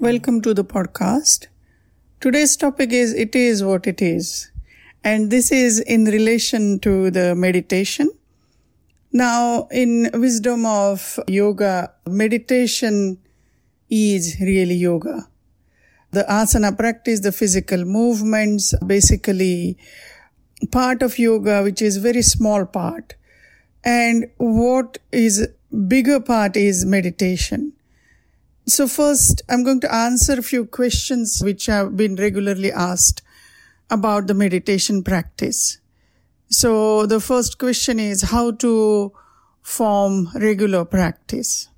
Welcome to the podcast. Today's topic is It is what it is. And this is in relation to the meditation. Now, in wisdom of yoga, meditation is really yoga. The asana practice, the physical movements, basically part of yoga, which is very small part. And what is bigger part is meditation. So first, I'm going to answer a few questions which have been regularly asked about the meditation practice. So the first question is how to form regular practice.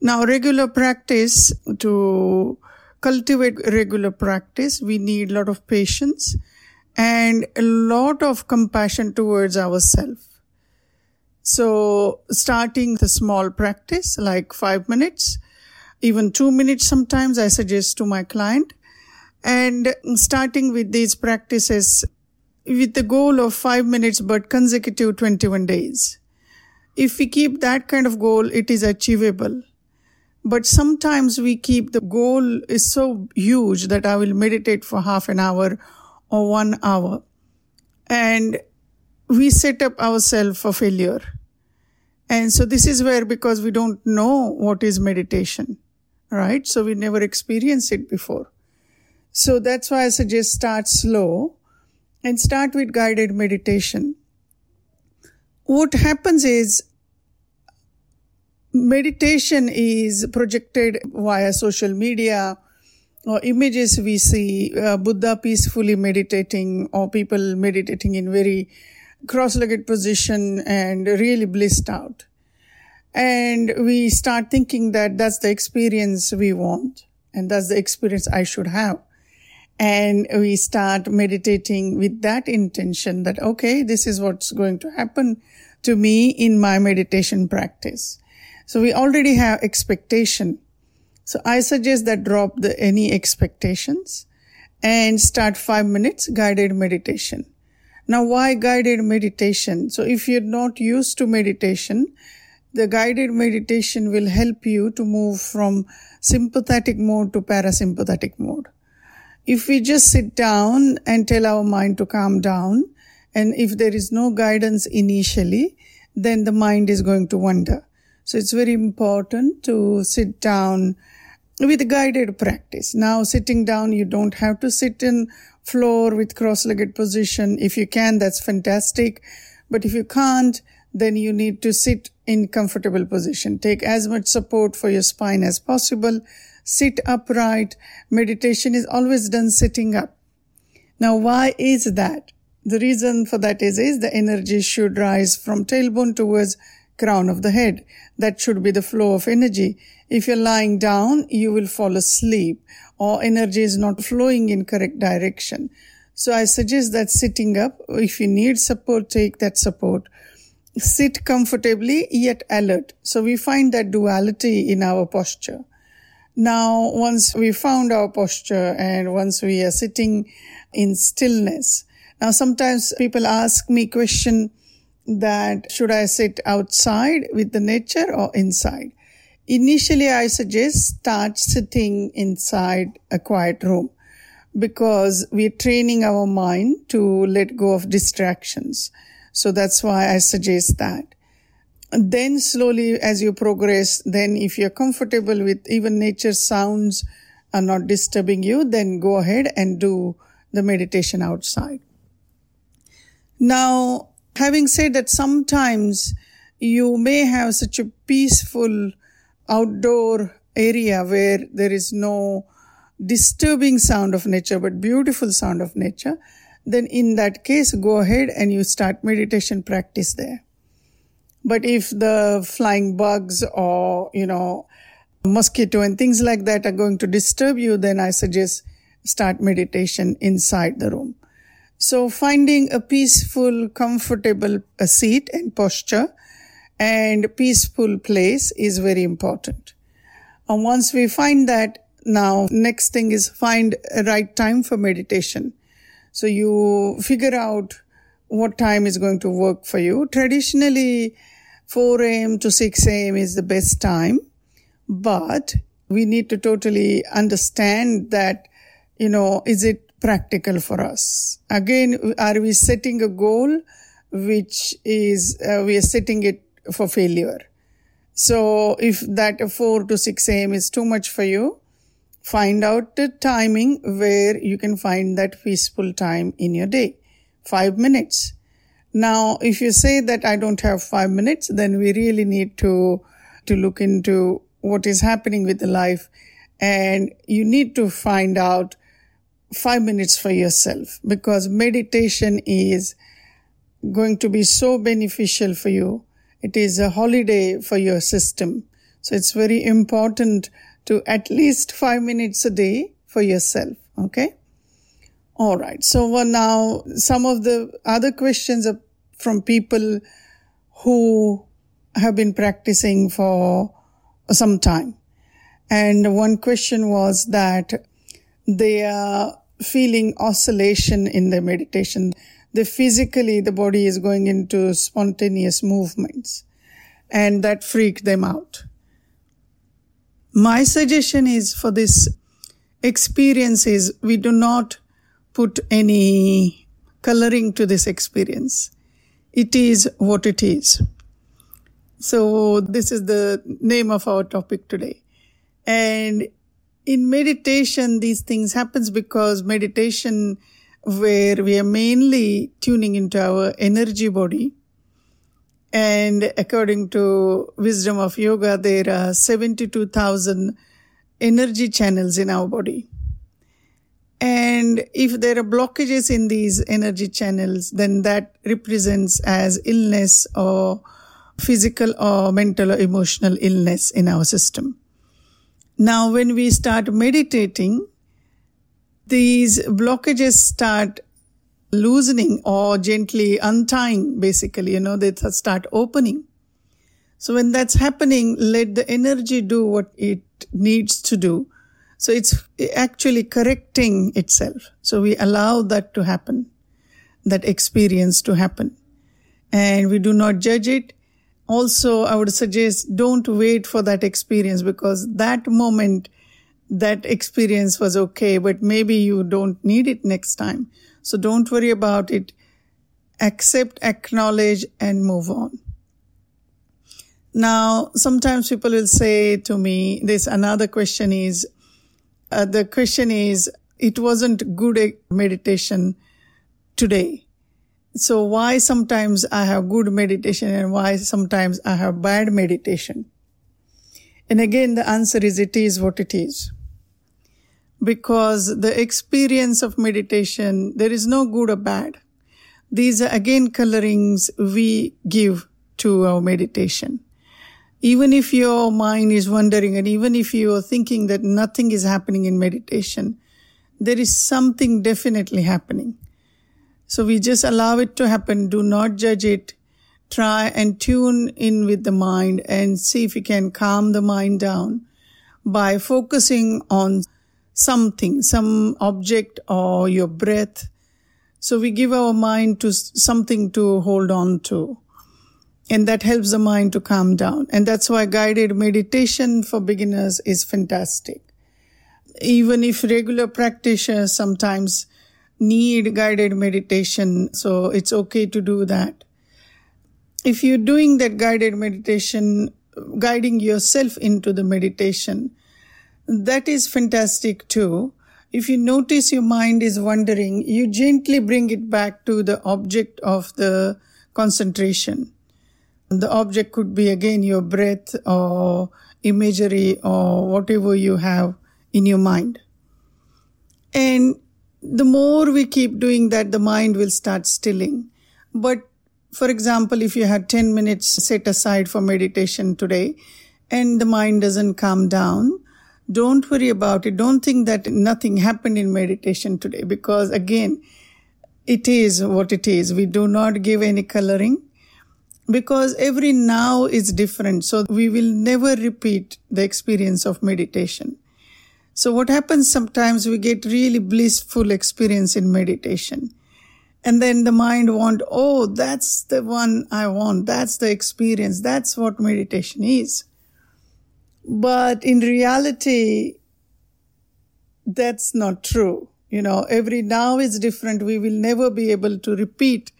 Now, regular practice to cultivate regular practice, we need a lot of patience and a lot of compassion towards ourselves. So starting the small practice, like five minutes, even two minutes sometimes I suggest to my client. And starting with these practices with the goal of five minutes but consecutive 21 days. If we keep that kind of goal, it is achievable. But sometimes we keep the goal is so huge that I will meditate for half an hour or one hour. And we set up ourselves for failure. And so this is where, because we don't know what is meditation, right? So we never experienced it before. So that's why I suggest start slow and start with guided meditation. What happens is meditation is projected via social media or images we see uh, Buddha peacefully meditating or people meditating in very cross-legged position and really blissed out. And we start thinking that that's the experience we want and that's the experience I should have. And we start meditating with that intention that, okay, this is what's going to happen to me in my meditation practice. So we already have expectation. So I suggest that drop the any expectations and start five minutes guided meditation. Now, why guided meditation? So if you're not used to meditation, the guided meditation will help you to move from sympathetic mode to parasympathetic mode. If we just sit down and tell our mind to calm down, and if there is no guidance initially, then the mind is going to wander. So it's very important to sit down with guided practice. Now, sitting down, you don't have to sit in floor with cross-legged position. If you can, that's fantastic. But if you can't, then you need to sit in comfortable position. Take as much support for your spine as possible. Sit upright. Meditation is always done sitting up. Now, why is that? The reason for that is, is the energy should rise from tailbone towards crown of the head. That should be the flow of energy. If you're lying down, you will fall asleep or energy is not flowing in correct direction. So I suggest that sitting up, if you need support, take that support sit comfortably yet alert. So we find that duality in our posture. Now, once we found our posture and once we are sitting in stillness, now sometimes people ask me question that should I sit outside with the nature or inside? Initially, I suggest start sitting inside a quiet room because we're training our mind to let go of distractions. So that's why I suggest that. And then slowly as you progress, then if you're comfortable with even nature sounds are not disturbing you, then go ahead and do the meditation outside. Now, having said that, sometimes you may have such a peaceful outdoor area where there is no disturbing sound of nature, but beautiful sound of nature then in that case, go ahead and you start meditation practice there. But if the flying bugs or, you know, mosquito and things like that are going to disturb you, then I suggest start meditation inside the room. So finding a peaceful, comfortable seat and posture and peaceful place is very important. And once we find that, now next thing is find a right time for meditation. So you figure out what time is going to work for you. Traditionally, 4 a.m. to 6 a.m. is the best time, but we need to totally understand that, you know, is it practical for us? Again, are we setting a goal which is, uh, we are setting it for failure? So if that 4 to 6 a.m. is too much for you, find out the timing where you can find that peaceful time in your day. Five minutes. Now, if you say that I don't have five minutes, then we really need to, to look into what is happening with the life and you need to find out five minutes for yourself because meditation is going to be so beneficial for you. It is a holiday for your system. So it's very important to at least five minutes a day for yourself. Okay. All right. So well, now some of the other questions are from people who have been practicing for some time. And one question was that they are feeling oscillation in their meditation. The physically, the body is going into spontaneous movements and that freaked them out. My suggestion is for this experience is we do not put any coloring to this experience. It is what it is. So this is the name of our topic today. And in meditation, these things happens because meditation where we are mainly tuning into our energy body. And according to wisdom of yoga, there are 72,000 energy channels in our body. And if there are blockages in these energy channels, then that represents as illness or physical or mental or emotional illness in our system. Now, when we start meditating, these blockages start loosening or gently untying, basically, you know, they start opening. So when that's happening, let the energy do what it needs to do. So it's actually correcting itself. So we allow that to happen, that experience to happen. And we do not judge it also I would suggest don't wait for that experience because that moment, that experience was okay, but maybe you don't need it next time. So don't worry about it. Accept, acknowledge and move on. Now, sometimes people will say to me, this another question is, uh, the question is, it wasn't good meditation today. So why sometimes I have good meditation and why sometimes I have bad meditation? And again, the answer is it is what it is. Because the experience of meditation, there is no good or bad. These are again colorings we give to our meditation. Even if your mind is wandering and even if you are thinking that nothing is happening in meditation, there is something definitely happening. So we just allow it to happen. Do not judge it. Try and tune in with the mind and see if you can calm the mind down by focusing on something, some object or your breath. So we give our mind to something to hold on to. And that helps the mind to calm down. And that's why guided meditation for beginners is fantastic. Even if regular practitioners sometimes need guided meditation. So it's okay to do that. If you're doing that guided meditation, guiding yourself into the meditation, that is fantastic too. If you notice your mind is wandering, you gently bring it back to the object of the concentration. The object could be again your breath or imagery or whatever you have in your mind. And the more we keep doing that, the mind will start stilling. But for example, if you had 10 minutes set aside for meditation today, and the mind doesn't calm down, don't worry about it. Don't think that nothing happened in meditation today because again, it is what it is. We do not give any coloring because every now is different. So we will never repeat the experience of meditation. So what happens sometimes we get really blissful experience in meditation. And then the mind want, oh, that's the one I want. That's the experience. That's what meditation is. But in reality, that's not true. You know, every now is different. We will never be able to repeat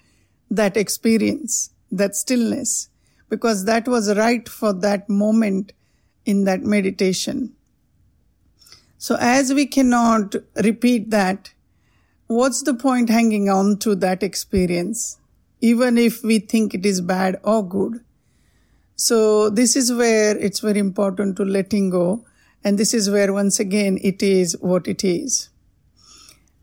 that experience, that stillness, because that was right for that moment in that meditation. So as we cannot repeat that, what's the point hanging on to that experience, even if we think it is bad or good? So this is where it's very important to letting go. And this is where once again it is what it is.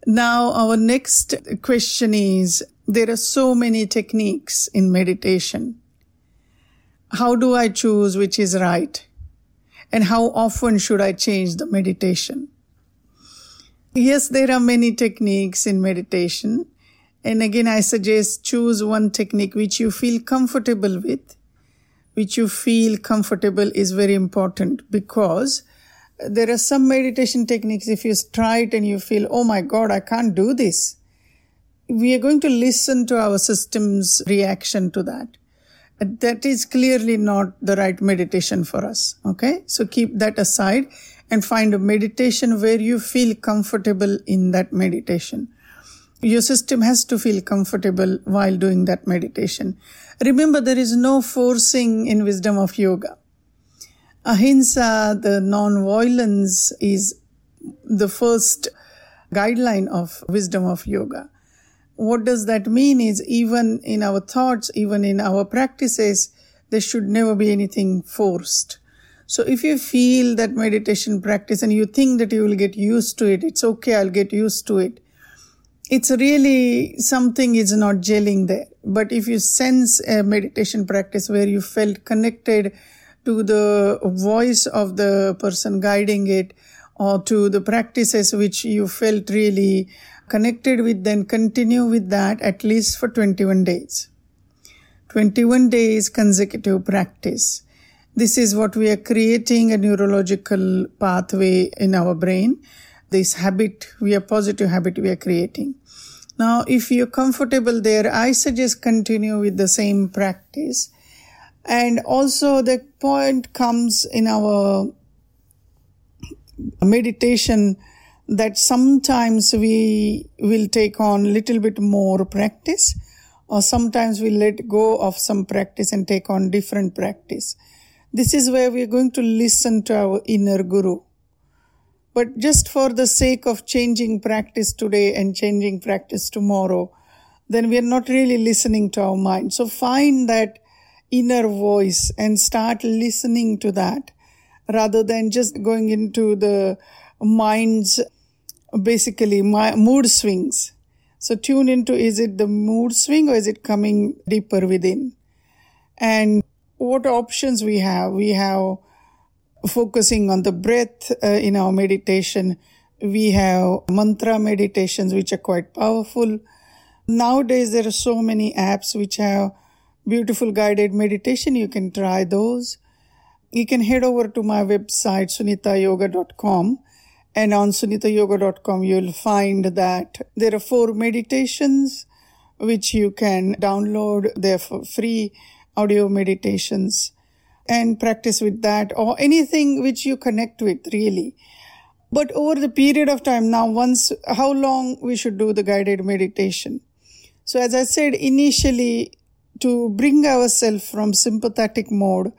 Now our next question is there are so many techniques in meditation. How do I choose which is right? And how often should I change the meditation? Yes, there are many techniques in meditation. And again, I suggest choose one technique which you feel comfortable with which you feel comfortable is very important because there are some meditation techniques. If you try it and you feel, oh my God, I can't do this, we are going to listen to our system's reaction to that. That is clearly not the right meditation for us. Okay. So keep that aside and find a meditation where you feel comfortable in that meditation. Your system has to feel comfortable while doing that meditation. Remember, there is no forcing in wisdom of yoga. Ahimsa, the non-violence, is the first guideline of wisdom of yoga. What does that mean is even in our thoughts, even in our practices, there should never be anything forced. So if you feel that meditation practice and you think that you will get used to it, it's okay, I'll get used to it it's really something is not gelling there. But if you sense a meditation practice where you felt connected to the voice of the person guiding it or to the practices which you felt really connected with, then continue with that at least for 21 days. 21 days consecutive practice. This is what we are creating a neurological pathway in our brain this habit, we are positive habit we are creating. Now, if you're comfortable there, I suggest continue with the same practice. And also the point comes in our meditation that sometimes we will take on little bit more practice or sometimes we let go of some practice and take on different practice. This is where we're going to listen to our inner guru. But just for the sake of changing practice today and changing practice tomorrow, then we are not really listening to our mind. So find that inner voice and start listening to that rather than just going into the mind's basically my mood swings. So tune into is it the mood swing or is it coming deeper within? And what options we have? We have focusing on the breath uh, in our meditation. We have mantra meditations, which are quite powerful. Nowadays, there are so many apps which have beautiful guided meditation. You can try those. You can head over to my website, sunitayoga.com. And on sunitayoga.com, you'll find that there are four meditations which you can download. They're free audio meditations and practice with that or anything which you connect with really. But over the period of time now, once, how long we should do the guided meditation. So as I said initially, to bring ourselves from sympathetic mode,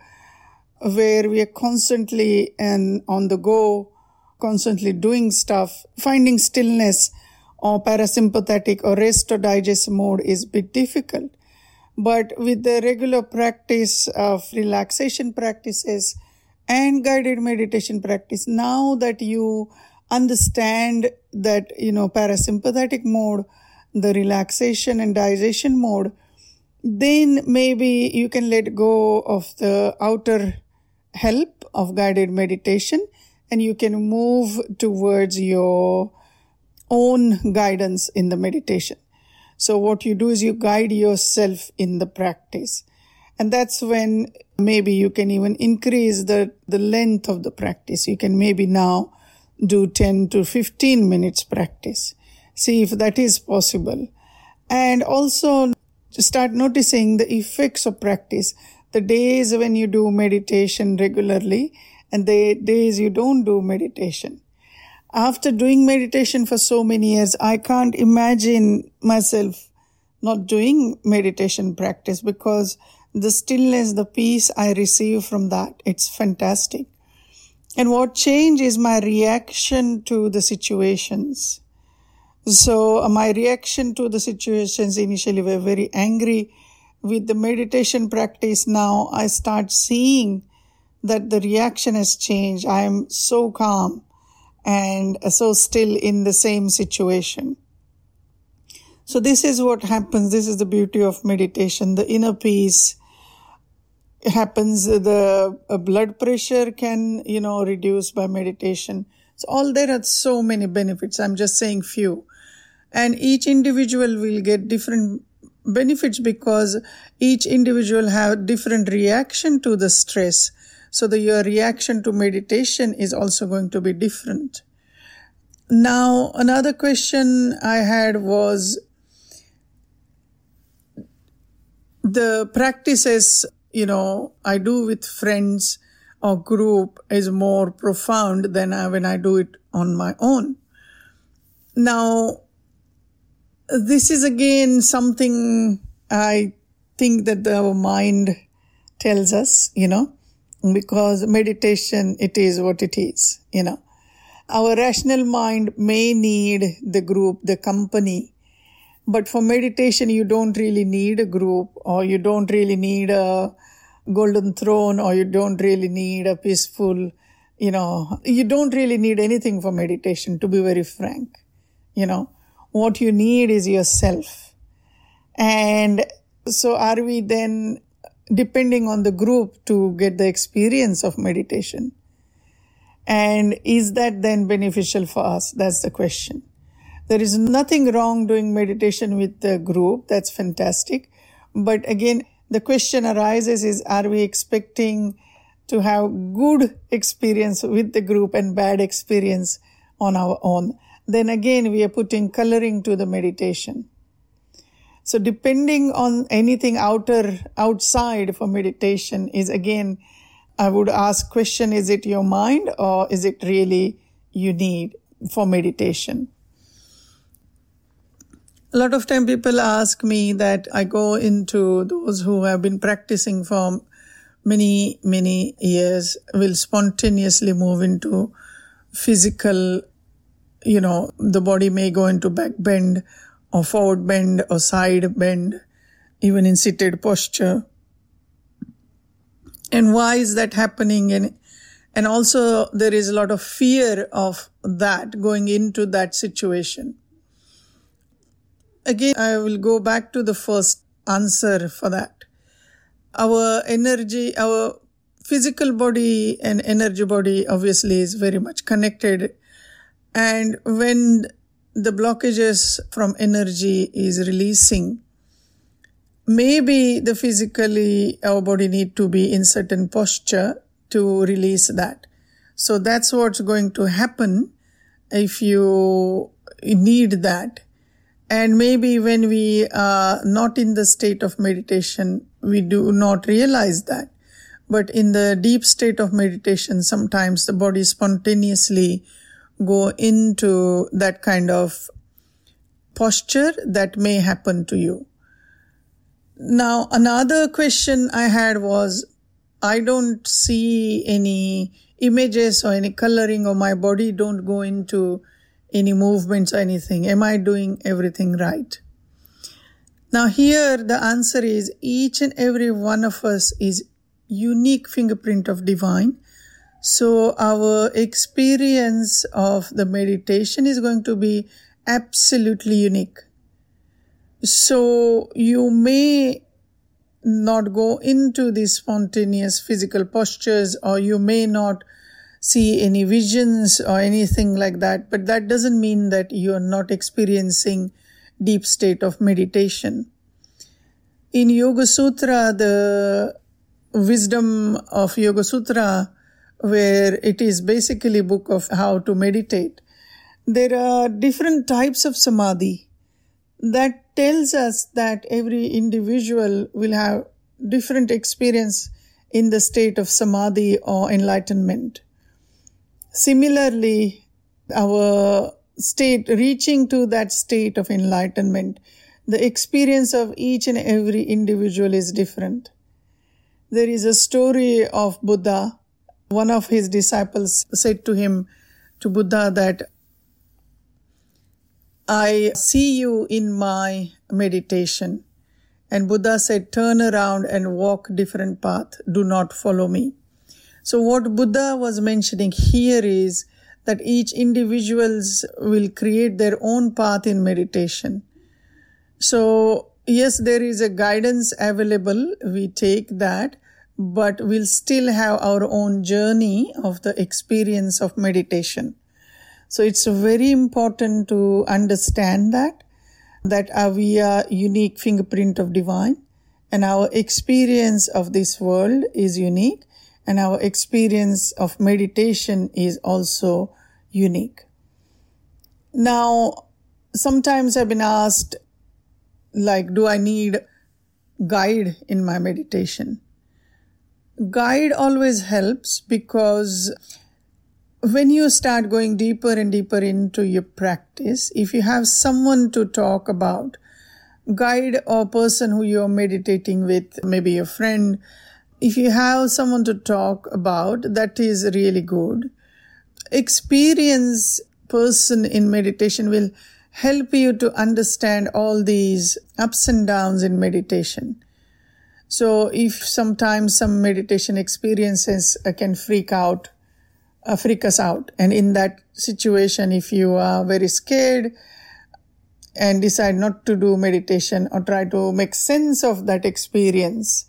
where we are constantly and on the go, constantly doing stuff, finding stillness or parasympathetic or rest or digest mode is bit difficult. But with the regular practice of relaxation practices and guided meditation practice, now that you understand that, you know, parasympathetic mode, the relaxation and digestion mode, then maybe you can let go of the outer help of guided meditation and you can move towards your own guidance in the meditation. So what you do is you guide yourself in the practice. And that's when maybe you can even increase the, the length of the practice. You can maybe now do 10 to 15 minutes practice. See if that is possible. And also start noticing the effects of practice. The days when you do meditation regularly and the days you don't do meditation. After doing meditation for so many years, I can't imagine myself not doing meditation practice because the stillness, the peace I receive from that, it's fantastic. And what changed is my reaction to the situations. So uh, my reaction to the situations initially were very angry. With the meditation practice now, I start seeing that the reaction has changed. I am so calm and so still in the same situation. So this is what happens. This is the beauty of meditation. The inner peace happens. The uh, blood pressure can, you know, reduce by meditation. So all there are so many benefits. I'm just saying few. And each individual will get different benefits because each individual have different reaction to the stress so the, your reaction to meditation is also going to be different. Now, another question I had was the practices, you know, I do with friends or group is more profound than when I do it on my own. Now, this is again something I think that our mind tells us, you know, because meditation, it is what it is, you know. Our rational mind may need the group, the company, but for meditation, you don't really need a group or you don't really need a golden throne or you don't really need a peaceful, you know, you don't really need anything for meditation, to be very frank. You know, what you need is yourself. And so are we then depending on the group to get the experience of meditation. And is that then beneficial for us? That's the question. There is nothing wrong doing meditation with the group. That's fantastic. But again, the question arises is, are we expecting to have good experience with the group and bad experience on our own? Then again, we are putting coloring to the meditation. So depending on anything outer, outside for meditation is again, I would ask question, is it your mind or is it really you need for meditation? A lot of time people ask me that I go into those who have been practicing for many, many years will spontaneously move into physical, you know, the body may go into back bend or forward bend or side bend, even in seated posture. And why is that happening? And, and also there is a lot of fear of that going into that situation. Again, I will go back to the first answer for that. Our energy, our physical body and energy body obviously is very much connected. And when the blockages from energy is releasing maybe the physically our body need to be in certain posture to release that. So that's what's going to happen if you need that. And maybe when we are not in the state of meditation we do not realize that. But in the deep state of meditation sometimes the body spontaneously go into that kind of posture that may happen to you. Now, another question I had was I don't see any images or any coloring of my body, don't go into any movements or anything. Am I doing everything right? Now, here the answer is each and every one of us is unique fingerprint of divine so our experience of the meditation is going to be absolutely unique. So you may not go into these spontaneous physical postures or you may not see any visions or anything like that but that doesn't mean that you are not experiencing deep state of meditation in yoga sutra the wisdom of yoga sutra where it is basically book of how to meditate there are different types of samadhi that tells us that every individual will have different experience in the state of samadhi or enlightenment. Similarly, our state, reaching to that state of enlightenment, the experience of each and every individual is different. There is a story of Buddha. One of his disciples said to him, to Buddha, that I see you in my meditation. And Buddha said, turn around and walk different path. Do not follow me. So what Buddha was mentioning here is that each individuals will create their own path in meditation. So yes, there is a guidance available. We take that, but we'll still have our own journey of the experience of meditation. So it's very important to understand that, that uh, we are unique fingerprint of divine and our experience of this world is unique and our experience of meditation is also unique. Now, sometimes I've been asked, like, do I need guide in my meditation? Guide always helps because when you start going deeper and deeper into your practice, if you have someone to talk about, guide or person who you're meditating with, maybe a friend, if you have someone to talk about, that is really good. Experience person in meditation will help you to understand all these ups and downs in meditation. So if sometimes some meditation experiences can freak out, uh, freak us out. And in that situation, if you are very scared and decide not to do meditation or try to make sense of that experience,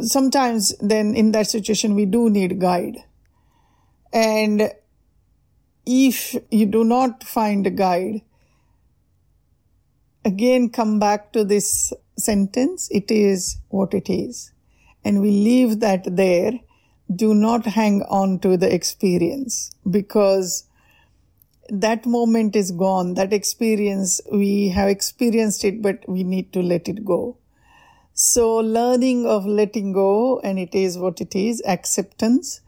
sometimes then in that situation, we do need guide. And if you do not find a guide, again come back to this sentence, it is what it is. And we leave that there do not hang on to the experience because that moment is gone. That experience, we have experienced it, but we need to let it go. So learning of letting go, and it is what it is, acceptance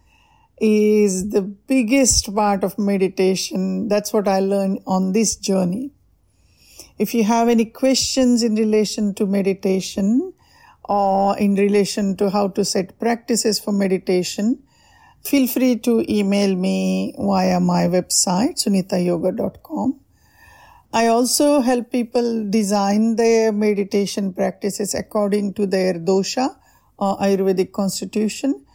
is the biggest part of meditation. That's what I learned on this journey. If you have any questions in relation to meditation, or in relation to how to set practices for meditation, feel free to email me via my website, sunitayoga.com. I also help people design their meditation practices according to their dosha or Ayurvedic constitution.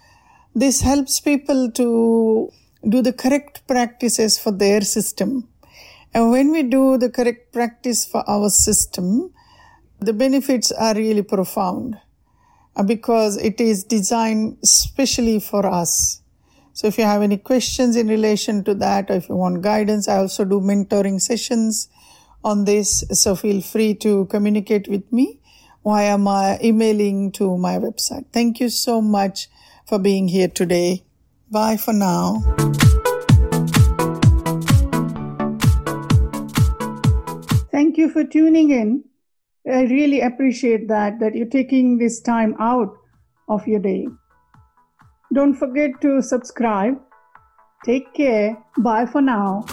This helps people to do the correct practices for their system. And when we do the correct practice for our system, the benefits are really profound. Uh, because it is designed specially for us. So if you have any questions in relation to that, or if you want guidance, I also do mentoring sessions on this. So feel free to communicate with me via my emailing to my website. Thank you so much for being here today. Bye for now. Thank you for tuning in. I really appreciate that, that you're taking this time out of your day. Don't forget to subscribe. Take care. Bye for now.